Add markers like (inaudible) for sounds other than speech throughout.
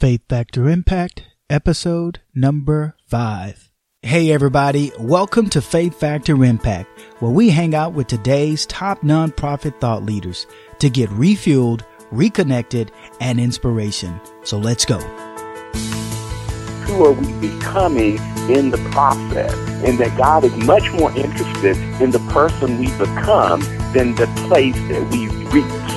Faith Factor Impact, episode number five. Hey, everybody, welcome to Faith Factor Impact, where we hang out with today's top nonprofit thought leaders to get refueled, reconnected, and inspiration. So let's go. Who are we becoming in the process? And that God is much more interested in the person we become than the place that we reach.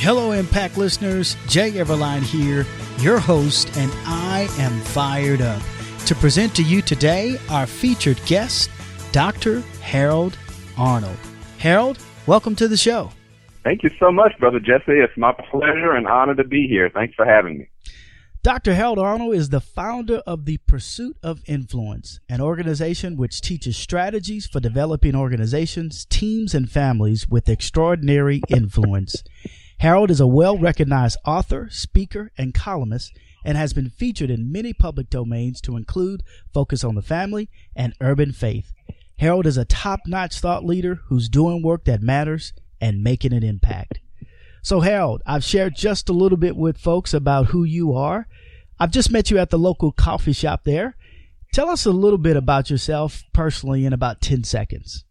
Hello, Impact listeners. Jay Everline here, your host, and I am fired up to present to you today our featured guest, Dr. Harold Arnold. Harold, welcome to the show. Thank you so much, Brother Jesse. It's my pleasure and honor to be here. Thanks for having me. Dr. Harold Arnold is the founder of the Pursuit of Influence, an organization which teaches strategies for developing organizations, teams, and families with extraordinary influence. Harold is a well recognized author, speaker, and columnist and has been featured in many public domains to include Focus on the Family and Urban Faith. Harold is a top notch thought leader who's doing work that matters and making an impact. So, Harold, I've shared just a little bit with folks about who you are. I've just met you at the local coffee shop there. Tell us a little bit about yourself personally in about 10 seconds.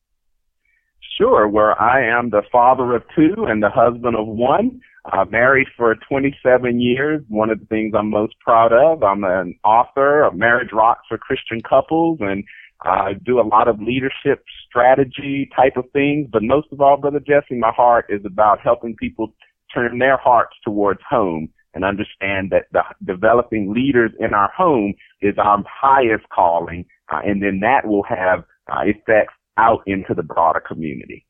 Sure, where I am the father of two and the husband of one. Uh, married for 27 years. One of the things I'm most proud of, I'm an author of Marriage Rocks for Christian Couples and I uh, do a lot of leadership strategy type of things. But most of all, Brother Jesse, my heart is about helping people turn their hearts towards home and understand that the developing leaders in our home is our highest calling. Uh, and then that will have uh, effects out into the broader community.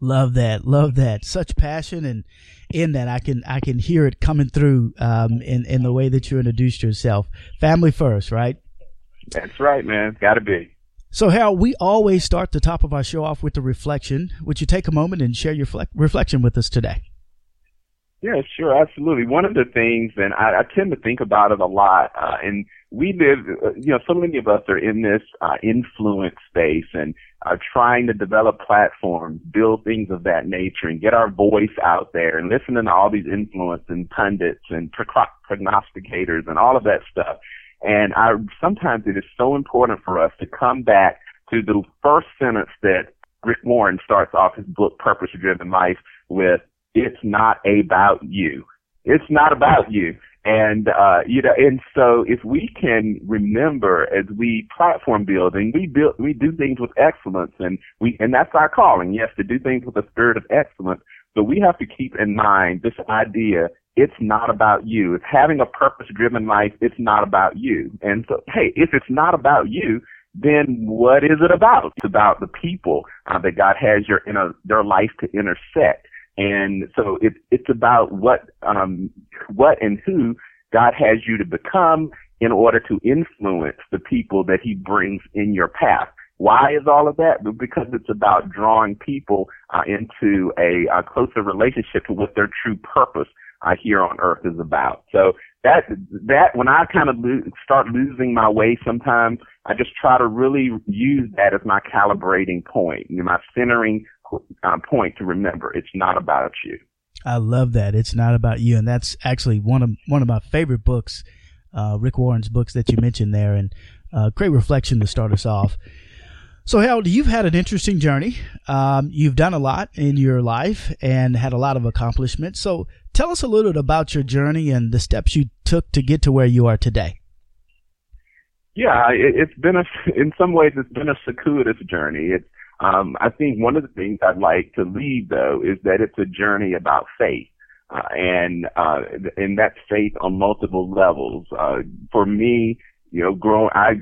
Love that. Love that. Such passion and in that I can I can hear it coming through um, in in the way that you introduced yourself. Family first, right? That's right, man. Got to be. So, Harold, we always start the top of our show off with the reflection. Would you take a moment and share your reflection with us today? Yeah, sure, absolutely. One of the things, and I, I tend to think about it a lot, uh, and we live, uh, you know, so many of us are in this uh, influence space and are trying to develop platforms, build things of that nature, and get our voice out there, and listening to all these influence and pundits and prognosticators and all of that stuff. And I sometimes it is so important for us to come back to the first sentence that Rick Warren starts off his book Purpose Driven Life with it's not about you. It's not about you. And, uh, you know, and so if we can remember as we platform building, we build, we do things with excellence and we, and that's our calling, yes, to do things with a spirit of excellence. But we have to keep in mind this idea, it's not about you. It's having a purpose driven life. It's not about you. And so, hey, if it's not about you, then what is it about? It's about the people uh, that God has your, in their life to intersect. And so it, it's about what, um, what and who God has you to become in order to influence the people that he brings in your path. Why is all of that? Because it's about drawing people uh, into a, a, closer relationship to what their true purpose uh, here on earth is about. So that that when I kind of lo- start losing my way, sometimes I just try to really use that as my calibrating point, you know, my centering uh, point to remember. It's not about you. I love that. It's not about you, and that's actually one of one of my favorite books, uh, Rick Warren's books that you mentioned there, and uh, great reflection to start us off. So, Harold, you've had an interesting journey. Um, you've done a lot in your life and had a lot of accomplishments. So, tell us a little bit about your journey and the steps you took to get to where you are today. Yeah, it, it's been a, (laughs) in some ways, it's been a circuitous journey. It's um, I think one of the things I'd like to leave though is that it's a journey about faith. Uh, and, uh, and that's faith on multiple levels. Uh, for me, you know, growing, I,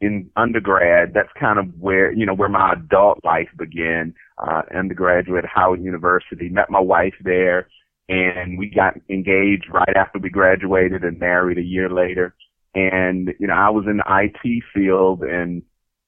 in undergrad, that's kind of where, you know, where my adult life began, uh, undergraduate at Howard University, met my wife there, and we got engaged right after we graduated and married a year later. And, you know, I was in the IT field and,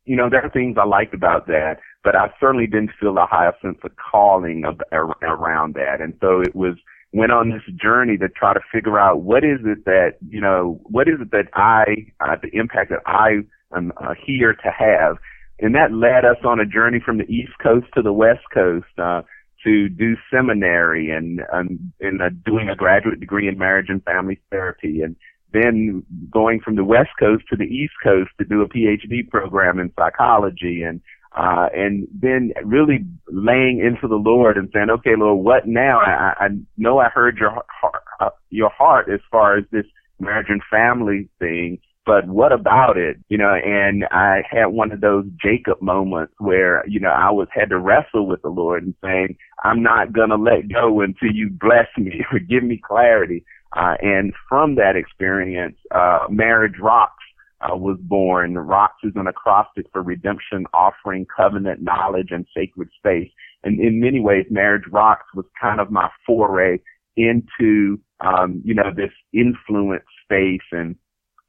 you know, there are things I liked about that, but I certainly didn't feel a higher sense of calling of, around that. And so it was, went on this journey to try to figure out what is it that, you know, what is it that I, uh, the impact that I am uh, here to have. And that led us on a journey from the East Coast to the West Coast, uh, to do seminary and um, and uh, doing a graduate degree in marriage and family therapy and then going from the west coast to the east coast to do a PhD program in psychology and uh, and then really laying into the Lord and saying, okay, Lord, what now? I, I know I heard your heart, uh, your heart as far as this marriage and family thing, but what about it? You know, and I had one of those Jacob moments where, you know, I was had to wrestle with the Lord and saying, I'm not going to let go until you bless me (laughs) or give me clarity. Uh, and from that experience, uh, Marriage Rocks uh, was born. Rocks is an acrostic for redemption, offering, covenant, knowledge, and sacred space. And in many ways, Marriage Rocks was kind of my foray into, um, you know, this influence space and,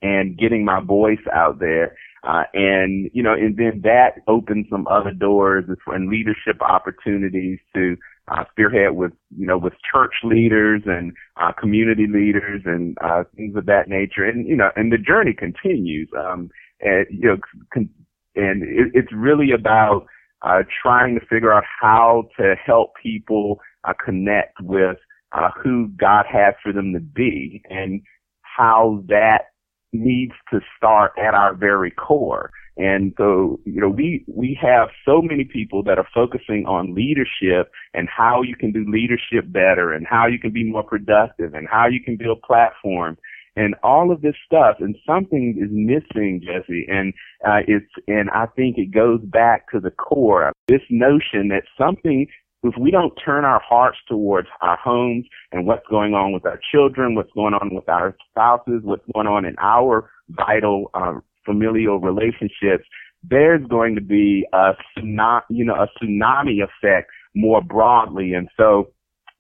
and getting my voice out there. Uh, and, you know, and then that opened some other doors and leadership opportunities to, uh, spearhead with, you know, with church leaders and, uh, community leaders and, uh, things of that nature. And, you know, and the journey continues. Um, and, you know, con- and it, it's really about, uh, trying to figure out how to help people, uh, connect with, uh, who God has for them to be and how that needs to start at our very core. And so, you know, we, we have so many people that are focusing on leadership and how you can do leadership better and how you can be more productive and how you can build platforms and all of this stuff and something is missing, Jesse. And, uh, it's, and I think it goes back to the core, this notion that something if we don't turn our hearts towards our homes and what's going on with our children, what's going on with our spouses, what's going on in our vital uh, familial relationships, there's going to be a tsunami, you know, a tsunami effect more broadly. And so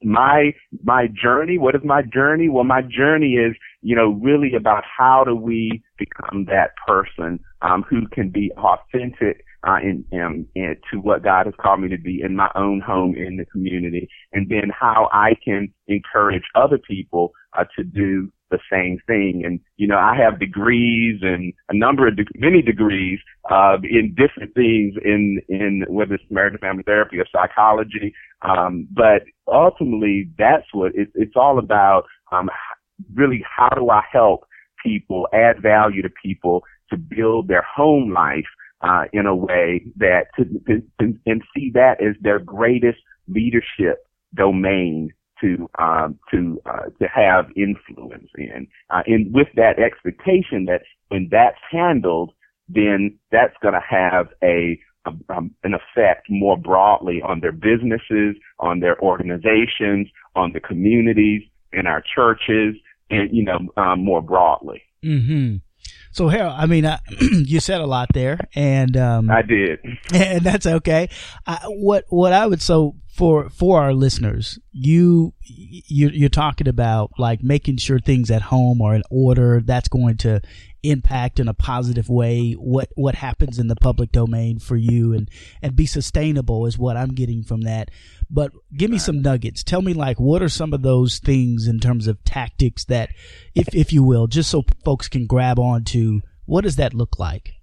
my, my journey, what is my journey? Well, my journey is, you know, really about how do we become that person, um, who can be authentic in, in, in, to what God has called me to be in my own home in the community, and then how I can encourage other people uh, to do the same thing. And you know, I have degrees and a number of de- many degrees uh, in different things in in whether it's marriage and family therapy or psychology. Um, but ultimately, that's what it, it's all about. Um, really, how do I help people add value to people to build their home life? Uh, in a way that to, to, to, and see that as their greatest leadership domain to um, to uh, to have influence in, uh, and with that expectation that when that's handled, then that's going to have a um, an effect more broadly on their businesses, on their organizations, on the communities, in our churches, and you know um, more broadly. Mm-hmm. So Harold, I mean, I, (clears throat) you said a lot there, and um, I did, (laughs) and that's okay. I, what what I would so for for our listeners, you you you're talking about like making sure things at home are in order. That's going to impact in a positive way what what happens in the public domain for you and and be sustainable is what I'm getting from that. But give me some nuggets. Tell me like what are some of those things in terms of tactics that if if you will, just so folks can grab onto what does that look like?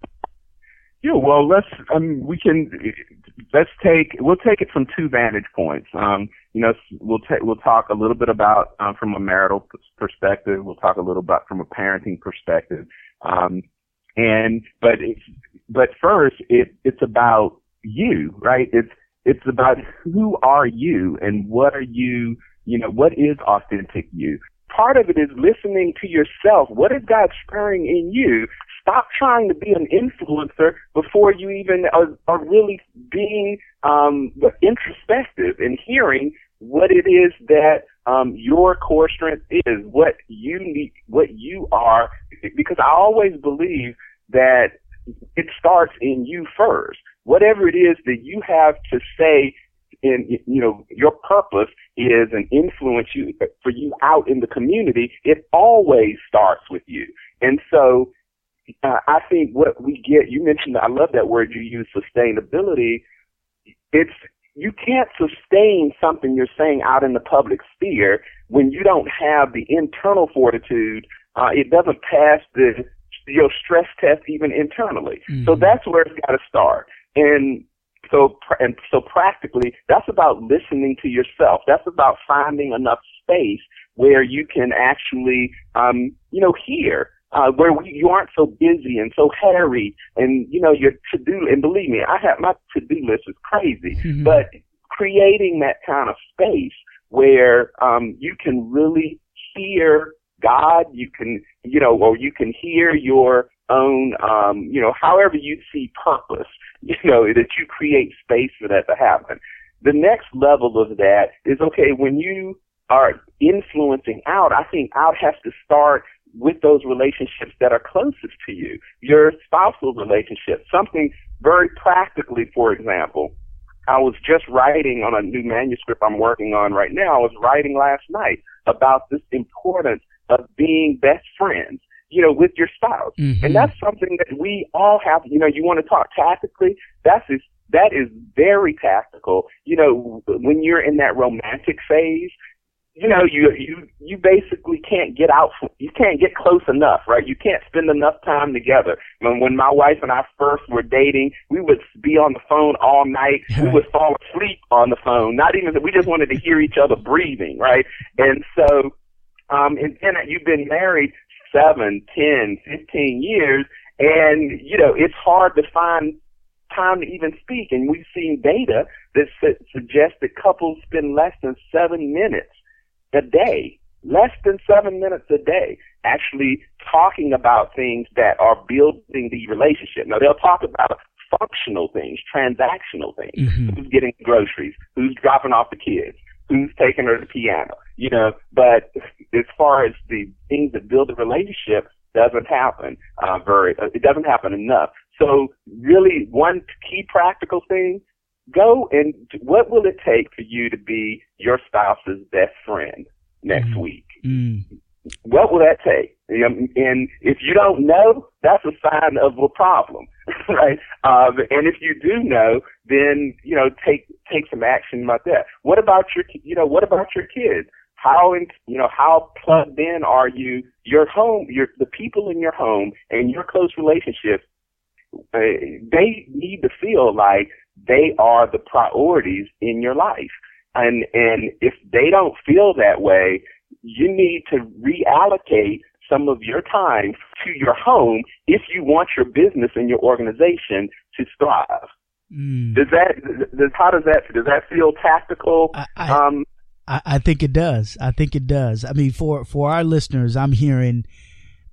Yeah, well, let's um we can let's take we'll take it from two vantage points. Um, you know, we'll take we'll talk a little bit about um, from a marital perspective. We'll talk a little about from a parenting perspective. Um, and but it's but first it it's about you, right? It's it's about who are you and what are you, you know, what is authentic you? Part of it is listening to yourself. What is God stirring in you? Stop trying to be an influencer before you even are, are really being um, introspective and hearing what it is that um, your core strength is, what you need, what you are. Because I always believe that it starts in you first. Whatever it is that you have to say in, you know, your purpose is an influence you, for you out in the community, it always starts with you. And so, uh, I think what we get, you mentioned, I love that word you use, sustainability. It's, you can't sustain something you're saying out in the public sphere when you don't have the internal fortitude. Uh, it doesn't pass the your stress test even internally. Mm-hmm. So that's where it's got to start. And so, and so practically, that's about listening to yourself. That's about finding enough space where you can actually, um, you know, hear uh, where we, you aren't so busy and so hairy and, you know, your to-do, and believe me, I have, my to-do list is crazy, mm-hmm. but creating that kind of space where, um, you can really hear God, you can, you know, or you can hear your own, um, you know, however you see purpose, (laughs) you know, that you create space for that to happen. The next level of that is, okay, when you are influencing out, I think out has to start with those relationships that are closest to you, your spousal relationship, something very practically, for example. I was just writing on a new manuscript I'm working on right now. I was writing last night about this importance of being best friends, you know, with your spouse. Mm-hmm. And that's something that we all have, you know, you want to talk tactically, that's is, that is very tactical. You know, when you're in that romantic phase, you know, you you you basically can't get out. You can't get close enough, right? You can't spend enough time together. When when my wife and I first were dating, we would be on the phone all night. (laughs) we would fall asleep on the phone. Not even that we just wanted to hear each other breathing, right? And so, um, and then you've been married seven, ten, fifteen years, and you know it's hard to find time to even speak. And we've seen data that su- suggests that couples spend less than seven minutes a day, less than seven minutes a day, actually talking about things that are building the relationship. Now they'll talk about functional things, transactional things. Mm-hmm. Who's getting groceries? Who's dropping off the kids? Who's taking her to the piano? You know, but as far as the things that build a relationship, doesn't happen uh, very. Uh, it doesn't happen enough. So really, one key practical thing go and what will it take for you to be your spouse's best friend next mm. week? Mm. What will that take? And if you don't know, that's a sign of a problem, (laughs) right? Um, and if you do know, then you know take take some action about that. What about your you know what about your kids? How in, you know how plugged in are you? Your home, your the people in your home and your close relationships. Uh, they need to feel like they are the priorities in your life. And, and if they don't feel that way, you need to reallocate some of your time to your home if you want your business and your organization to thrive. Mm. Does that, does, how does that, does that feel tactical? I, I, um, I, I think it does. I think it does. I mean, for, for our listeners, I'm hearing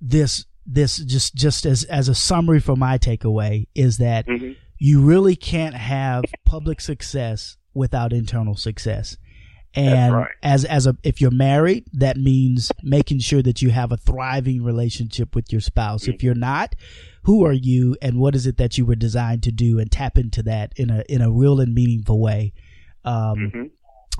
this, this just, just as, as a summary for my takeaway is that mm-hmm you really can't have public success without internal success. And right. as as a if you're married, that means making sure that you have a thriving relationship with your spouse. Mm-hmm. If you're not, who are you and what is it that you were designed to do and tap into that in a in a real and meaningful way. Um, mm-hmm.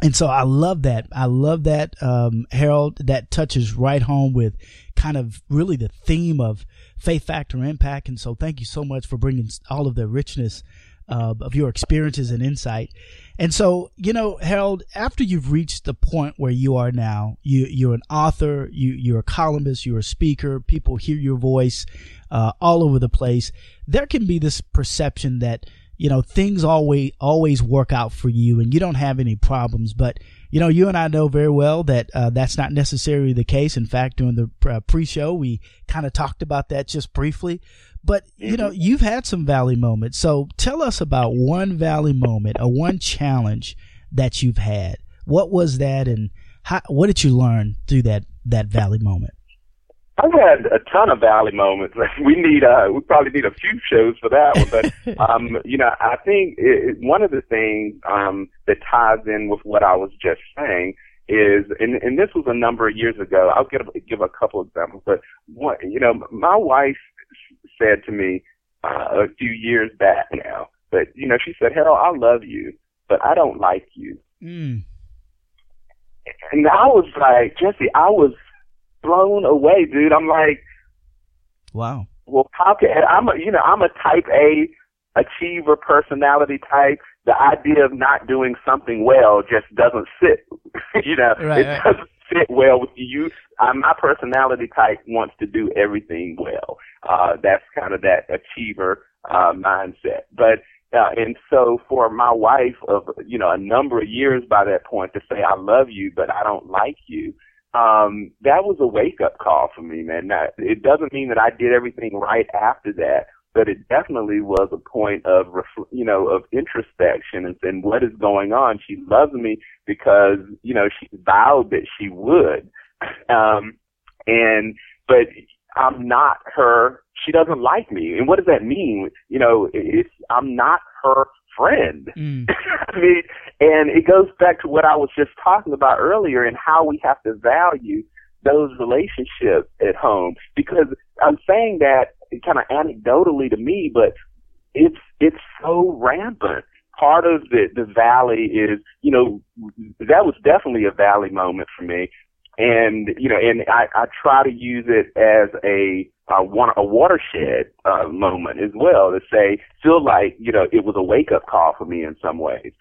And so I love that. I love that, um, Harold, that touches right home with kind of really the theme of faith factor impact. And so thank you so much for bringing all of the richness uh, of your experiences and insight. And so, you know, Harold, after you've reached the point where you are now, you, you're an author, you, you're a columnist, you're a speaker, people hear your voice uh, all over the place. There can be this perception that, you know, things always, always work out for you and you don't have any problems. But, you know, you and I know very well that, uh, that's not necessarily the case. In fact, during the uh, pre-show, we kind of talked about that just briefly. But, you know, mm-hmm. you've had some valley moments. So tell us about one valley moment or one challenge that you've had. What was that and how, what did you learn through that, that valley moment? I've had a ton of valley moments. (laughs) We need, uh, we probably need a few shows for that one. But, (laughs) um, you know, I think it, one of the things, um, that ties in with what I was just saying is, and, and this was a number of years ago. I'll give, give a couple examples, but one, you know, my wife said to me, uh, a few years back now, but, you know, she said, Harold, I love you, but I don't like you. Mm. And I was like, Jesse, I was thrown away, dude. I'm like, wow. Well, how can I'm a you know I'm a type A achiever personality type. The idea of not doing something well just doesn't sit. (laughs) you know, right, it right. doesn't fit well with you. Uh, my personality type wants to do everything well. Uh, that's kind of that achiever uh, mindset. But Uh, and so for my wife of, you know, a number of years by that point to say, I love you, but I don't like you, um, that was a wake up call for me, man. Now, it doesn't mean that I did everything right after that, but it definitely was a point of, you know, of introspection and saying, what is going on? She loves me because, you know, she vowed that she would. (laughs) Um, and, but I'm not her, she doesn't like me. And what does that mean? You know, it's, I'm not her friend. (laughs) Mm. I mean, and it goes back to what I was just talking about earlier and how we have to value those relationships at home because I'm saying that kind of anecdotally to me, but it's it's so rampant. Part of the the valley is, you know, that was definitely a valley moment for me, and you know, and I, I try to use it as a uh, one a watershed uh, moment as well to say, feel like you know it was a wake up call for me in some ways.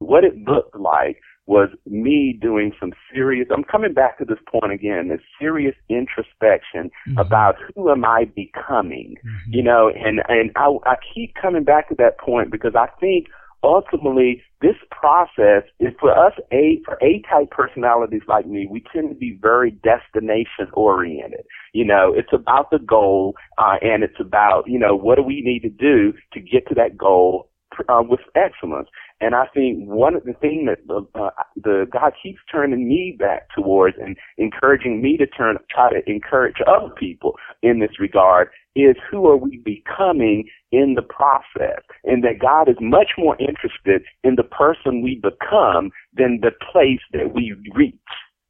What it looked like was me doing some serious, I'm coming back to this point again, this serious introspection mm-hmm. about who am I becoming, mm-hmm. you know, and, and I, I keep coming back to that point because I think ultimately this process is for us a for a type personalities like me we tend to be very destination oriented. You know it's about the goal uh and it's about you know what do we need to do to get to that goal uh, with excellence and I think one of the things that uh, uh, the God keeps turning me back towards and encouraging me to turn, try to encourage other people in this regard is who are we becoming in the process? And that God is much more interested in the person we become than the place that we reach.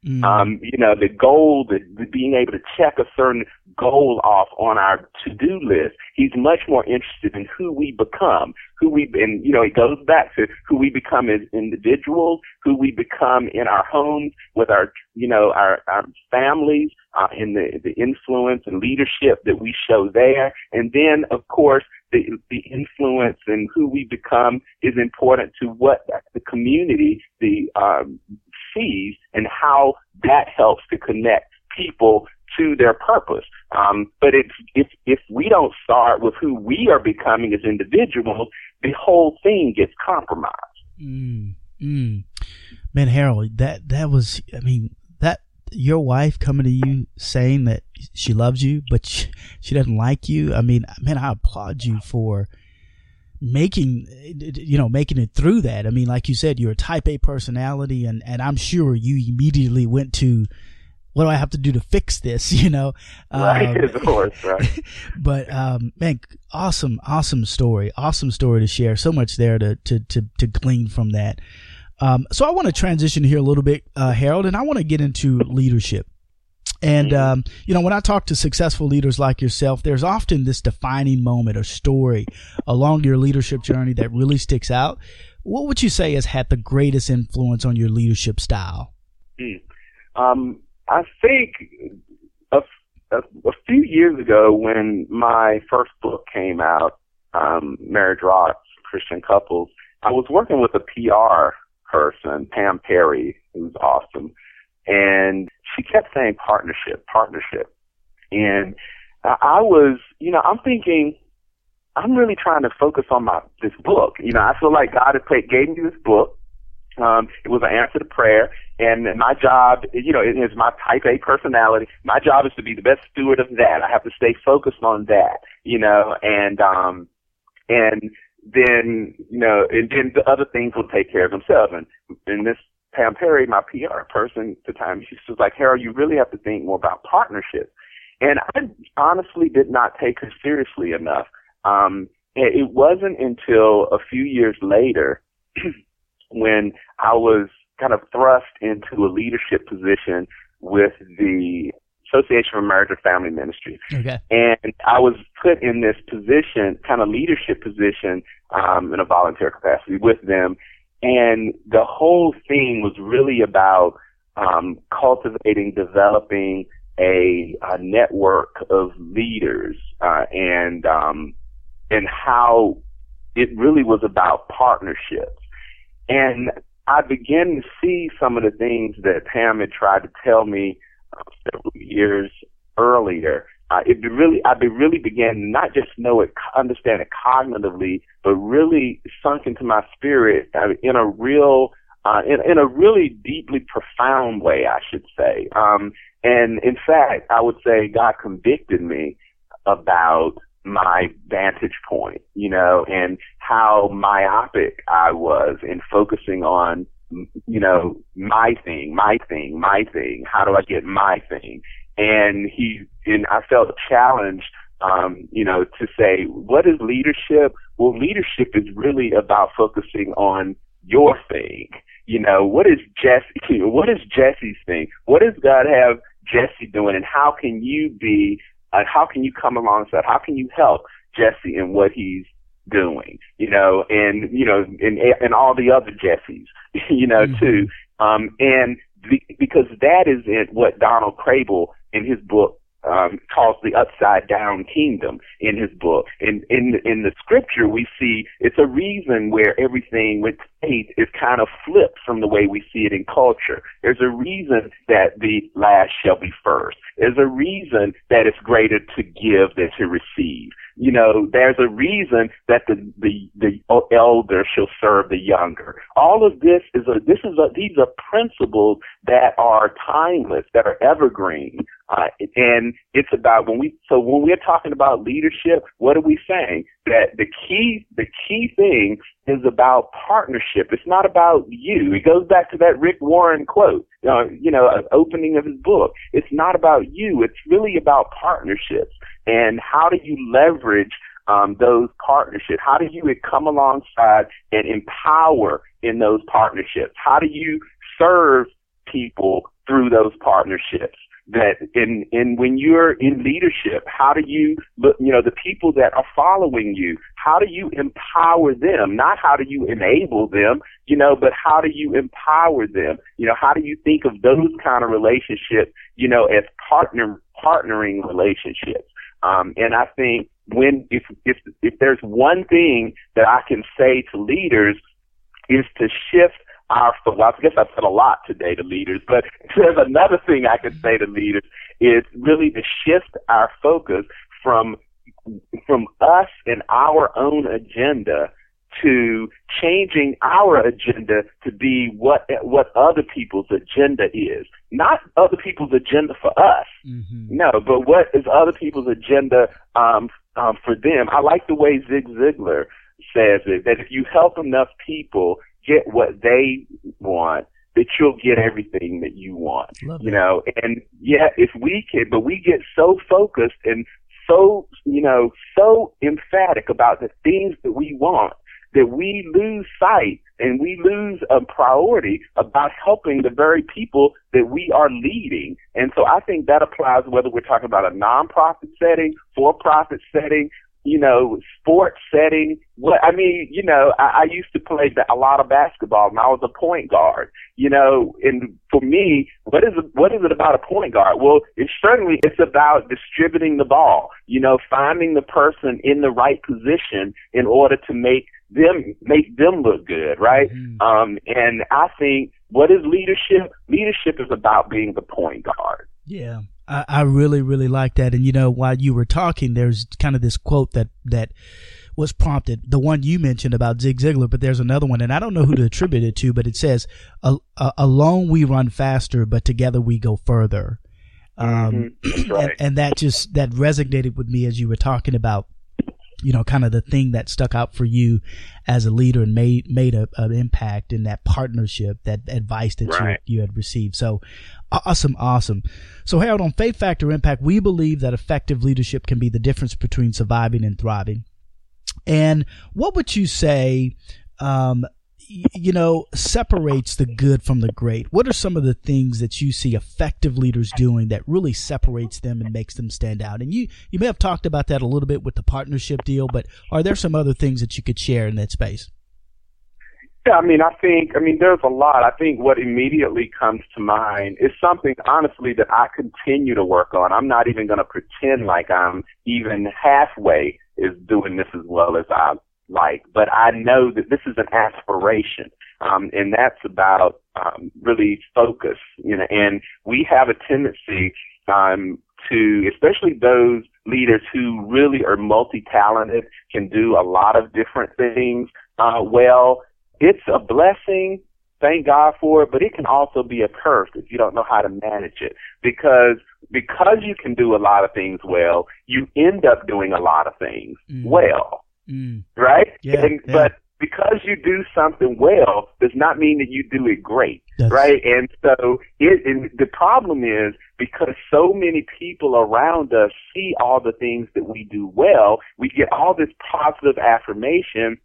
Mm. Um, you know, the goal, the, the being able to check a certain goal off on our to-do list. He's much more interested in who we become, who we, and you know, it goes back to who we become as individuals, who we become in our homes with our, you know, our, our families, uh, and the, the influence and leadership that we show there. And then, of course, the, the influence and who we become is important to what the community, the, um, sees and how that helps to connect people to their purpose. Um, but if, if, if we don't start with who we are becoming as individuals, the whole thing gets compromised. Mm, mm. Man, Harold, that, that was, I mean, that, your wife coming to you saying that she loves you, but she, she doesn't like you. I mean, man, I applaud you for, making you know making it through that. I mean like you said you're a type a personality and and i'm sure you immediately went to what do i have to do to fix this (laughs) you know? Right um, of course right. (laughs) but um man awesome awesome story awesome story to share. So much there to to to, to glean from that. Um so i want to transition here a little bit uh harold and i want to get into leadership and, mm-hmm. um, you know, when I talk to successful leaders like yourself, there's often this defining moment or story along your leadership journey that really sticks out. What would you say has had the greatest influence on your leadership style? Mm. Um, I think a, a, a, few years ago when my first book came out, um, Marriage Rocks, Christian Couples, I was working with a PR person, Pam Perry, who's awesome. And she kept saying partnership, partnership. And I was, you know, I'm thinking, I'm really trying to focus on my this book. You know, I feel like God has played, gave me this book. Um, it was an answer to prayer, and my job, you know, it is my type A personality. My job is to be the best steward of that. I have to stay focused on that, you know, and um, and then you know, and then the other things will take care of themselves. And in this Pam Perry, my PR person at the time, she was like, Harold, you really have to think more about partnership. And I honestly did not take her seriously enough. Um, it wasn't until a few years later (clears throat) when I was kind of thrust into a leadership position with the Association for Marriage and Family Ministry. Okay. And I was put in this position, kind of leadership position, um, in a volunteer capacity with them. And the whole thing was really about um, cultivating, developing a, a, network of leaders, uh, and um, and how it really was about partnerships. And I began to see some of the things that Pam had tried to tell me uh, several years earlier uh, it really, I really began not just know it, understand it cognitively, but really sunk into my spirit uh, in a real, uh, in, in a really deeply profound way, I should say. Um, and in fact, I would say God convicted me about my vantage point, you know, and how myopic I was in focusing on, you know, my thing, my thing, my thing. How do I get my thing? And he, and I felt challenged, um, you know, to say, what is leadership? Well, leadership is really about focusing on your thing. You know, what is Jesse, what is Jesse's thing? What does God have Jesse doing and how can you be uh, how can you come alongside? How can you help Jesse in what he's doing? You know, and you know, and and all the other Jessies, (laughs) you know, mm-hmm. too. Um, and the, because that is it, what Donald Kraybill in his book um, calls the upside down kingdom in his book. In in in the scripture, we see it's a reason where everything with faith is kind of flipped from the way we see it in culture. There's a reason that the last shall be first. There's a reason that it's greater to give than to receive. You know, there's a reason that the the the elder shall serve the younger. All of this is a this is a these are principles that are timeless, that are evergreen. Uh, and it's about when we so when we're talking about leadership, what are we saying? That the key the key thing is about partnership. It's not about you. It goes back to that Rick Warren quote, uh, you know, opening of his book. It's not about you. It's really about partnerships and how do you leverage um, those partnerships? How do you come alongside and empower in those partnerships? How do you serve people through those partnerships? That in in when you're in leadership how do you you know the people that are following you how do you empower them? Not how do you enable them you know but how do you empower them? You know how do you think of those kind of relationships you know as partner partnering relationships? Um and i think when if if if there's one thing that i can say to leaders is to shift our well, I guess I've said a lot today to leaders, but (laughs) there's another thing I could say to leaders is really to shift our focus from from us and our own agenda to changing our agenda to be what what other people's agenda is. Not other people's agenda for us. Mm-hmm. No, but what is other people's agenda um, um, for them? I like the way Zig Ziglar says it that if you help enough people get what they want, that you'll get everything that you want. Love you know, and yeah, if we can, but we get so focused and so, you know, so emphatic about the things that we want that we lose sight and we lose a priority about helping the very people that we are leading. And so I think that applies whether we're talking about a nonprofit setting, for-profit setting, you know, sports setting. What I mean, you know, I, I used to play a lot of basketball, and I was a point guard. You know, and for me, what is what is it about a point guard? Well, it's certainly it's about distributing the ball. You know, finding the person in the right position in order to make them make them look good, right? Mm-hmm. Um, and I think what is leadership? Leadership is about being the point guard. Yeah. I, I really, really like that. And you know, while you were talking, there's kind of this quote that that was prompted. The one you mentioned about Zig Ziglar, but there's another one, and I don't know who to attribute it to, but it says, "Alone we run faster, but together we go further." Um, mm-hmm. right. and, and that just that resonated with me as you were talking about you know, kind of the thing that stuck out for you as a leader and made made a, an impact in that partnership, that advice that right. you you had received. So awesome, awesome. So Harold, on Faith Factor Impact, we believe that effective leadership can be the difference between surviving and thriving. And what would you say um, you know, separates the good from the great? What are some of the things that you see effective leaders doing that really separates them and makes them stand out? And you, you may have talked about that a little bit with the partnership deal, but are there some other things that you could share in that space? Yeah, I mean, I think, I mean, there's a lot. I think what immediately comes to mind is something, honestly, that I continue to work on. I'm not even going to pretend like I'm even halfway is doing this as well as I like, but I know that this is an aspiration, um, and that's about um, really focus. You know, and we have a tendency um, to, especially those leaders who really are multi-talented, can do a lot of different things uh, well. It's a blessing. Thank God for it, but it can also be a curse if you don't know how to manage it. Because because you can do a lot of things well, you end up doing a lot of things mm. well. Mm. Right? Yeah, and, yeah. But because you do something well does not mean that you do it great, That's... right? And so it, and the problem is because so many people around us see all the things that we do well, we get all this positive affirmation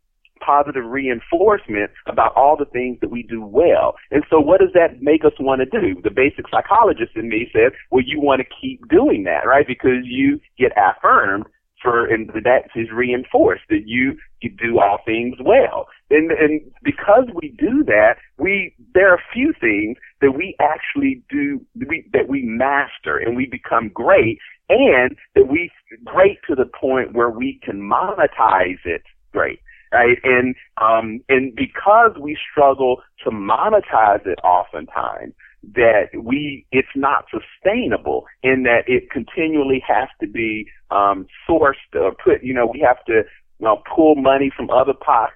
positive reinforcement about all the things that we do well. And so what does that make us want to do? The basic psychologist in me says, well, you want to keep doing that, right? Because you get affirmed for and that is reinforced that you you do all things well. And and because we do that, we there are a few things that we actually do we, that we master and we become great and that we great to the point where we can monetize it great. Right. And um and because we struggle to monetize it oftentimes, that we it's not sustainable in that it continually has to be um, sourced or put. You know, we have to you know, pull money from other pot,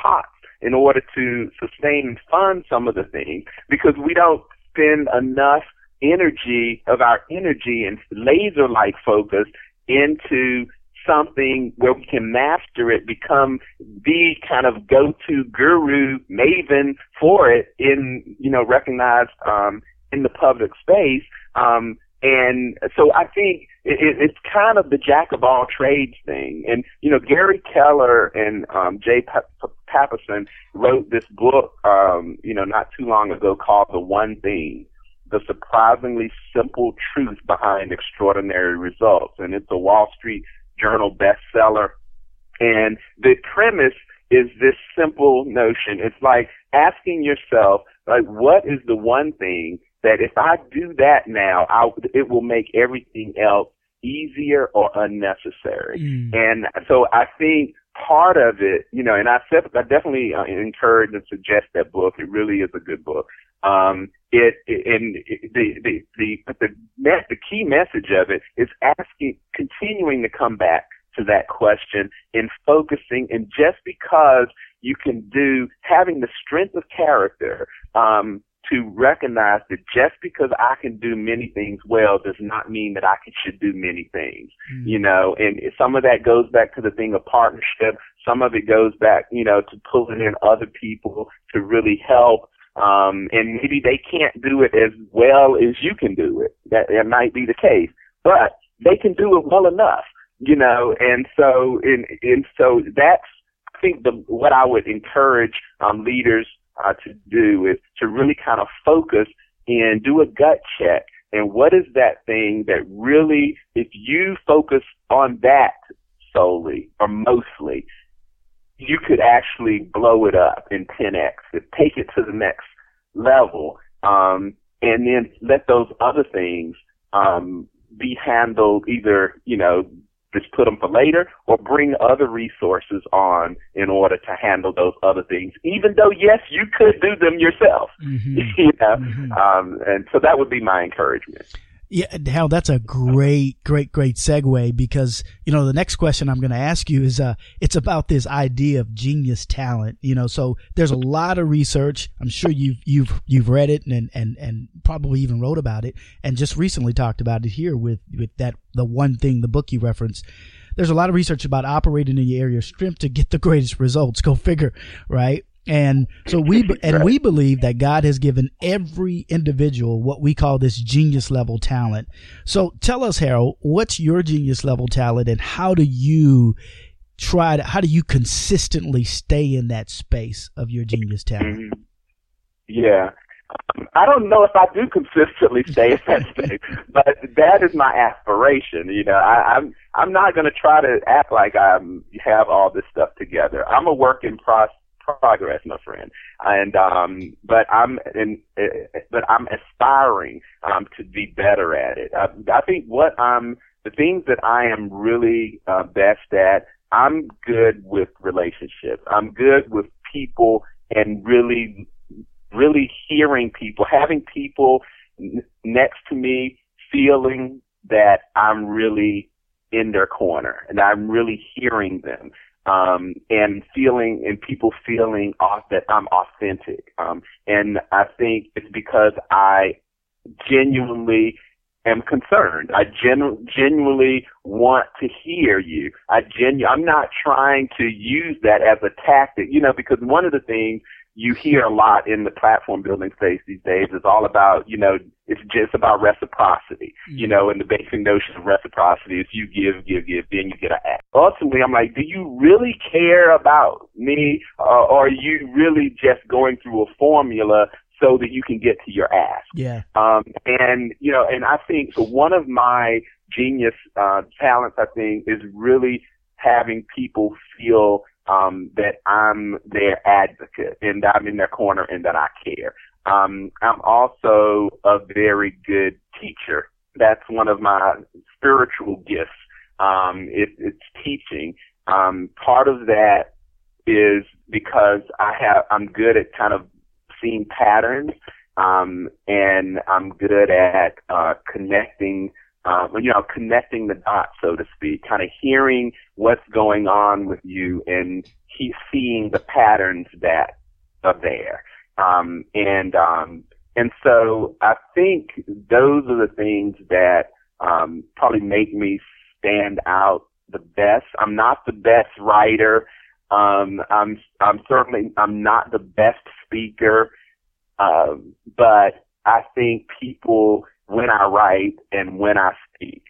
pots in order to sustain and fund some of the things because we don't spend enough energy of our energy and laser like focus into something where we can master it, become the kind of go-to guru maven for it in, you know, recognized, um, in the public space. Um, and so I think it, it, it's kind of the jack of all trades thing. And, you know, Gary Keller and, um, Jay Papasan wrote this book, um, you know, not too long ago called The One Thing the surprisingly simple truth behind extraordinary results. And it's a Wall Street Journal bestseller. And the premise is this simple notion. It's like asking yourself, like, what is the one thing that if I do that now, I, it will make everything else easier or unnecessary. Mm. And so I think part of it, you know, and I, said, I definitely uh, encourage and suggest that book. It really is a good book. Um, it, it and the the the the, the key message of it is asking, continuing to come back to that question and focusing. And just because you can do having the strength of character, um, to recognize that just because I can do many things well does not mean that I can, should do many things, mm. you know, and some of that goes back to the thing of partnership. Some of it goes back, you know, to pulling in other people to really help um, and maybe they can't do it as well as you can do it. That, that might be the case, but they can do it well enough, you know, and so, and, and so that's, I think the, what I would encourage, um, leaders, uh, to do is to really kind of focus and do a gut check. And what is that thing that really, if you focus on that solely or mostly, you could actually blow it up in 10x, take it to the next level, um, and then let those other things um, be handled either, you know, just put them for later or bring other resources on in order to handle those other things, even though, yes, you could do them yourself. Mm-hmm. (laughs) you know? Mm-hmm. Um, and so that would be my encouragement. Yeah, Hal, that's a great, great, great segue because, you know, the next question I'm going to ask you is, uh, it's about this idea of genius talent, you know, so there's a lot of research. I'm sure you've, you've, you've read it and, and, and probably even wrote about it and just recently talked about it here with, with that, the one thing, the book you referenced. There's a lot of research about operating in your area of strength to get the greatest results. Go figure, right? And so we, and we believe that God has given every individual what we call this genius level talent. So tell us, Harold, what's your genius level talent and how do you try to, how do you consistently stay in that space of your genius talent? Mm-hmm. Yeah. I don't know if I do consistently stay in that (laughs) space, but that is my aspiration. You know, I, I'm I'm not going to try to act like I have all this stuff together. I'm a work in process progress, my friend. And um, but I'm in, but I'm aspiring um to be better at it. I, I think what I'm the things that I am really uh, best at. I'm good with relationships. I'm good with people and really, really hearing people, having people n- next to me feeling that I'm really in their corner and I'm really hearing them um, and feeling and people feeling off that I'm authentic. Um, and I think it's because I genuinely am concerned. I genu- genuinely want to hear you. I genu- I'm not trying to use that as a tactic, you know, because one of the things you hear a lot in the platform building space these days is all about, you know, it's just about reciprocity, mm-hmm. you know, and the basic notion of reciprocity is you give, give, give, then you get a act. Ultimately, I'm like, do you really care about me, uh, or are you really just going through a formula so that you can get to your ask? Yeah. Um, and you know, and I think so. One of my genius uh, talents, I think, is really having people feel um, that I'm their advocate and I'm in their corner and that I care. Um, I'm also a very good teacher. That's one of my spiritual gifts. Um, it, it's teaching. Um, part of that is because I have, I'm good at kind of seeing patterns, um, and I'm good at, uh, connecting uh, you know, connecting the dots, so to speak, kind of hearing what's going on with you and he, seeing the patterns that are there. Um, and, um, and so I think those are the things that, um, probably make me stand out the best. I'm not the best writer. Um, I'm, I'm certainly, I'm not the best speaker. Um, but I think people, when I write and when I speak.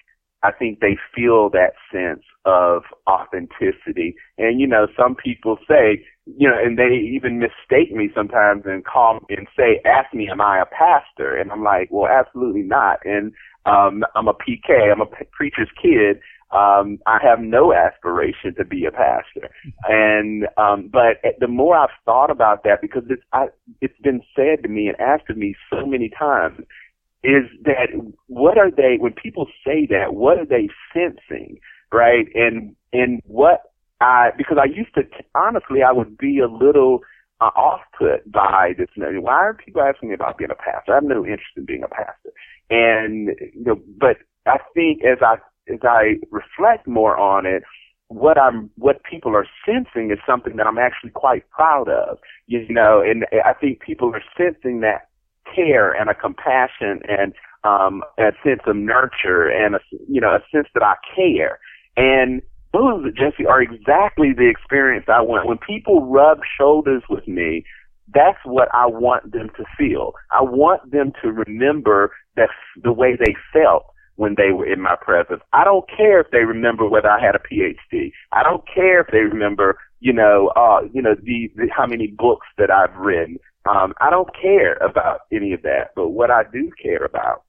I think they feel that sense of authenticity. And, you know, some people say, you know, and they even mistake me sometimes and call and say, ask me, am I a pastor? And I'm like, well, absolutely not. And, um, I'm a PK. I'm a preacher's kid. Um, I have no aspiration to be a pastor. And, um, but the more I've thought about that, because it's, I, it's been said to me and asked of me so many times, is that what are they when people say that what are they sensing right? And and what i because i used to honestly i would be a little uh, off put by this why are people asking me about being a pastor? I have no interest in being a pastor. And you know but i think as i as i reflect more on it what I'm, what people are sensing is something that I'm actually quite proud of, you know, and I think people are sensing that care and a compassion and um, a sense of nurture and a you know a sense that I care. And those, Jesse, are exactly the experience I want. When people rub shoulders with me, that's what I want them to feel. I want them to remember that the way they felt when they were in my presence. I don't care if they remember whether I had a PhD. I don't care if they remember, you know, uh, you know, the, the how many books that I've written. Um, I don't care about any of that, but what I do care about,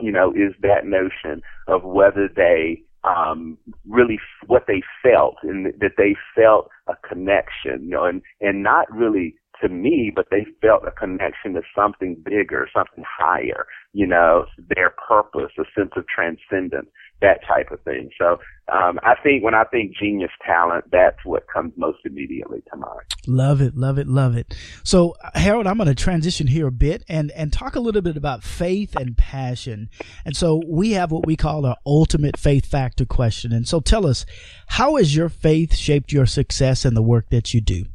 you know, is that notion of whether they um, really what they felt and that they felt a connection, you know, and and not really to me, but they felt a connection to something bigger, something higher, you know, their purpose, a sense of transcendence that type of thing. So um, I think when I think genius talent, that's what comes most immediately to mind. Love it, love it, love it. So Harold, I'm going to transition here a bit and and talk a little bit about faith and passion. And so we have what we call our ultimate faith factor question. And so tell us, how has your faith shaped your success in the work that you do?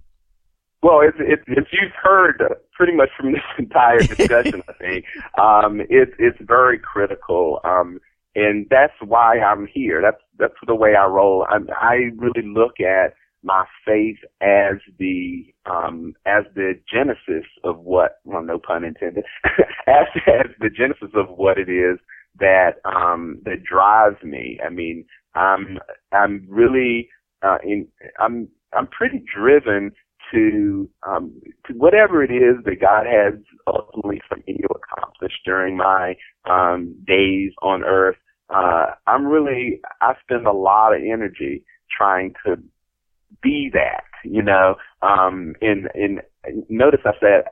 Well, it's, it's, it's you've heard pretty much from this (laughs) entire discussion, I think, um, it's, it's very critical. Um, and that's why I'm here. That's that's the way I roll. I, I really look at my faith as the um as the genesis of what well no pun intended (laughs) as as the genesis of what it is that um that drives me i mean i'm i'm really uh in i'm i'm pretty driven to um to whatever it is that god has ultimately for me to accomplish during my um days on earth uh, I'm really, I spend a lot of energy trying to be that, you know, um, and, and notice I said,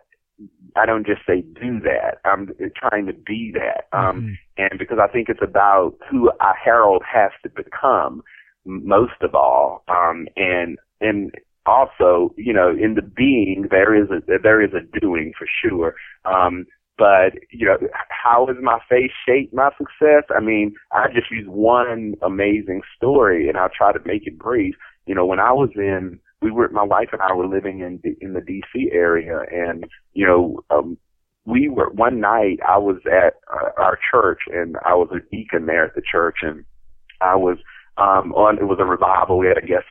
I don't just say do that. I'm trying to be that. Um, mm-hmm. and because I think it's about who a Harold has to become most of all. Um, and, and also, you know, in the being, there is a, there is a doing for sure. Um, but you know, how has my faith shaped my success? I mean, I just use one amazing story, and I'll try to make it brief. You know, when I was in, we were my wife and I were living in the, in the D.C. area, and you know, um, we were one night. I was at uh, our church, and I was a deacon there at the church, and I was um on. It was a revival. We had a guest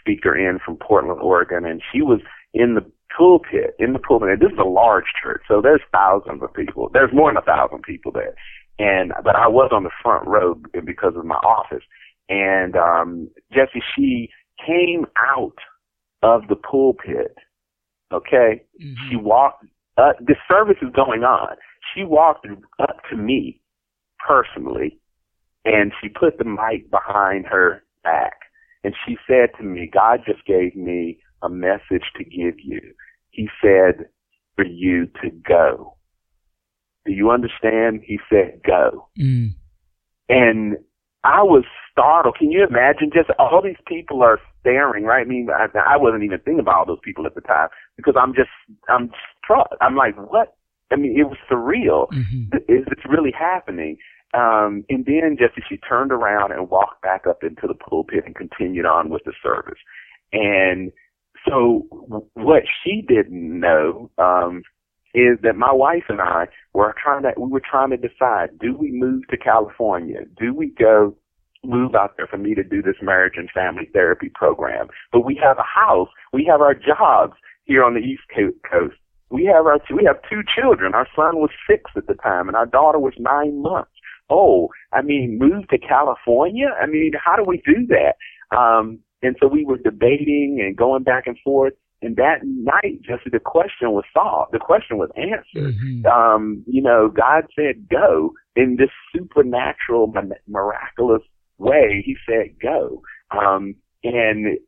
speaker in from Portland, Oregon, and she was in the pulpit, in the pulpit. And this is a large church, so there's thousands of people. There's more than a thousand people there. And, but I was on the front row because of my office. And, um, Jesse, she came out of the pulpit. Okay. Mm-hmm. She walked, uh, the service is going on. She walked up to me personally and she put the mic behind her back and she said to me, God just gave me a message to give you. He said for you to go. Do you understand? He said go. Mm. And I was startled. Can you imagine? Just all these people are staring, right? I mean, I, I wasn't even thinking about all those people at the time because I'm just, I'm struck. I'm like, what? I mean, it was surreal. Mm-hmm. Is this really happening? Um, and then just as she turned around and walked back up into the pulpit and continued on with the service. And so what she didn't know, um, is that my wife and I were trying to, we were trying to decide, do we move to California? Do we go move out there for me to do this marriage and family therapy program? But we have a house, we have our jobs here on the East Coast. We have our, we have two children. Our son was six at the time and our daughter was nine months oh, I mean, move to California? I mean, how do we do that? Um, and so we were debating and going back and forth. And that night, just the question was solved. The question was answered. Mm-hmm. Um, you know, God said go in this supernatural, miraculous way. He said go. Um, and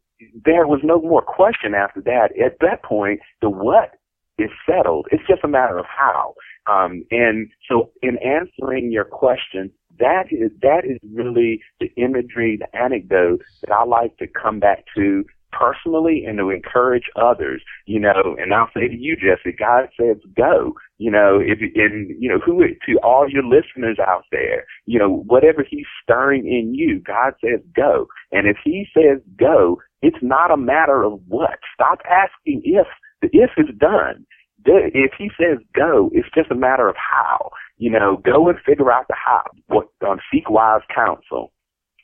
there was no more question after that. At that point, the what is settled. It's just a matter of how. Um, and so in answering your question, that is, that is really the imagery, the anecdote that I like to come back to personally and to encourage others, you know, and I'll say to you, Jesse, God says go, you know, if, and, you know, who, to all your listeners out there, you know, whatever he's stirring in you, God says go. And if he says go, it's not a matter of what. Stop asking if, if is done if he says go, it's just a matter of how. You know, go and figure out the how. What um, seek wise counsel.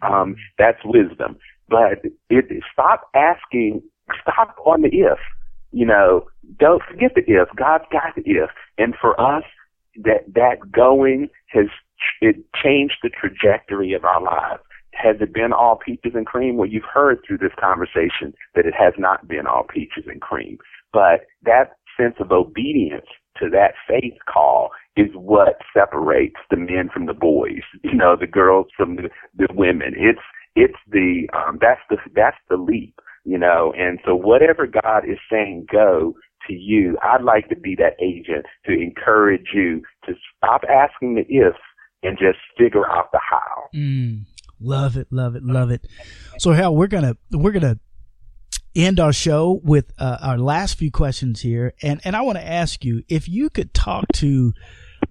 Um, that's wisdom. But it, stop asking. Stop on the if. You know, don't forget the if. God's got the if. And for us, that that going has it changed the trajectory of our lives. Has it been all peaches and cream? Well, you've heard through this conversation that it has not been all peaches and cream. But that sense of obedience to that faith call is what separates the men from the boys, (laughs) you know, the girls from the, the women. It's it's the um that's the that's the leap, you know, and so whatever God is saying go to you, I'd like to be that agent to encourage you to stop asking the ifs and just figure out the how. Mm, love it, love it, love it. So Hal, we're gonna we're gonna end our show with uh, our last few questions here, and and I want to ask you if you could talk to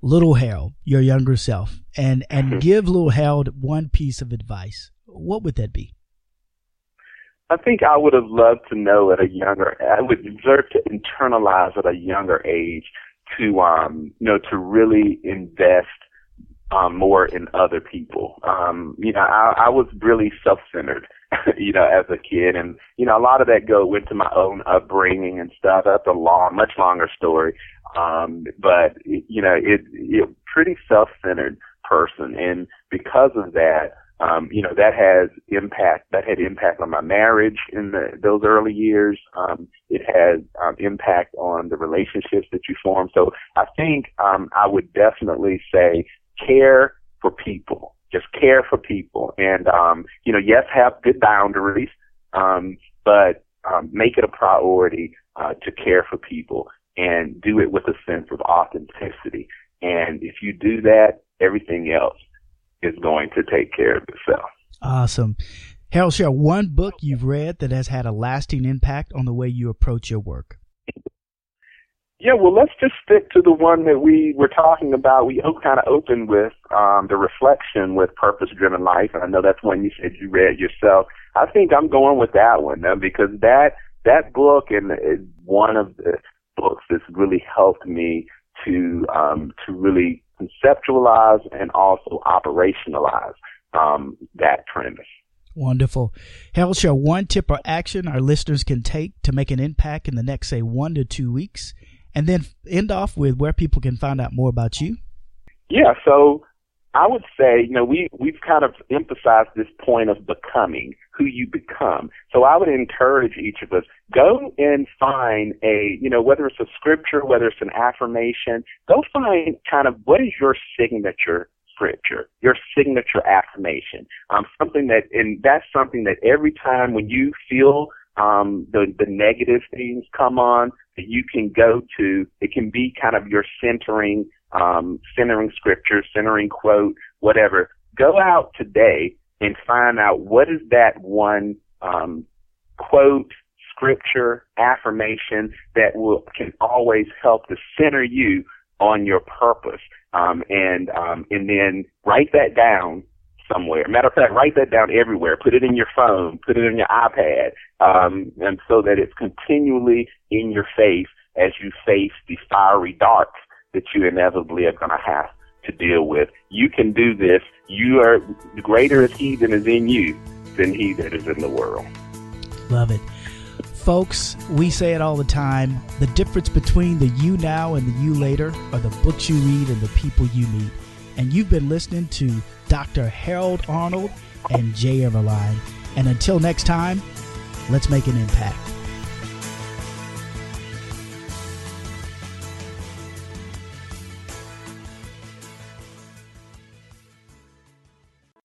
little Harold, your younger self, and and mm-hmm. give little Harold one piece of advice. What would that be? I think I would have loved to know at a younger. I would deserve to internalize at a younger age to um you know to really invest um more in other people. Um you know I I was really self-centered (laughs) you know, as a kid. And, you know, a lot of that go went to my own upbringing and stuff. That's a long, much longer story. Um, but, you know, it, it pretty self-centered person. And because of that, um, you know, that has impact, that had impact on my marriage in the, those early years. Um, it has, um, impact on the relationships that you form. So I think, um, I would definitely say care for people just care for people. And um you know yes have good boundaries um but um make it a priority uh to care for people and do it with a sense of authenticity. And if you do that everything else is going to take care of itself. Awesome. Harold share one book you've read that has had a lasting impact on the way you approach your work Yeah, well, let's just stick to the one that we were talking about. We kind of opened with um, the reflection with purpose-driven life, and I know that's one you said you read yourself. I think I'm going with that one though, because that that book and one of the books that's really helped me to um, to really conceptualize and also operationalize um, that premise. Wonderful. Harold, share one tip or action our listeners can take to make an impact in the next, say, one to two weeks and then end off with where people can find out more about you. Yeah, so I would say, you know, we we've kind of emphasized this point of becoming who you become. So I would encourage each of us go and find a, you know, whether it's a scripture, whether it's an affirmation, go find kind of what is your signature scripture, your signature affirmation, um, something that, and that's something that every time when you feel um, the the negative things come on, that you can go to. It can be kind of your centering, um, centering scripture, centering quote, whatever. Go out today and find out what is that one um, quote, scripture, affirmation that will can always help to center you on your purpose. Um, and um, and then write that down somewhere. Matter of fact, write that down everywhere. Put it in your phone. Put it in your iPad, um, and so that it's continually in your face as you face the fiery darts that you inevitably are going to have to deal with. You can do this. You are greater is He that is in you than He that is in the world. Love it. Folks, we say it all the time. The difference between the you now and the you later are the books you read and the people you meet. And you've been listening to Dr. Harold Arnold and Jay Everline. And until next time, let's make an impact.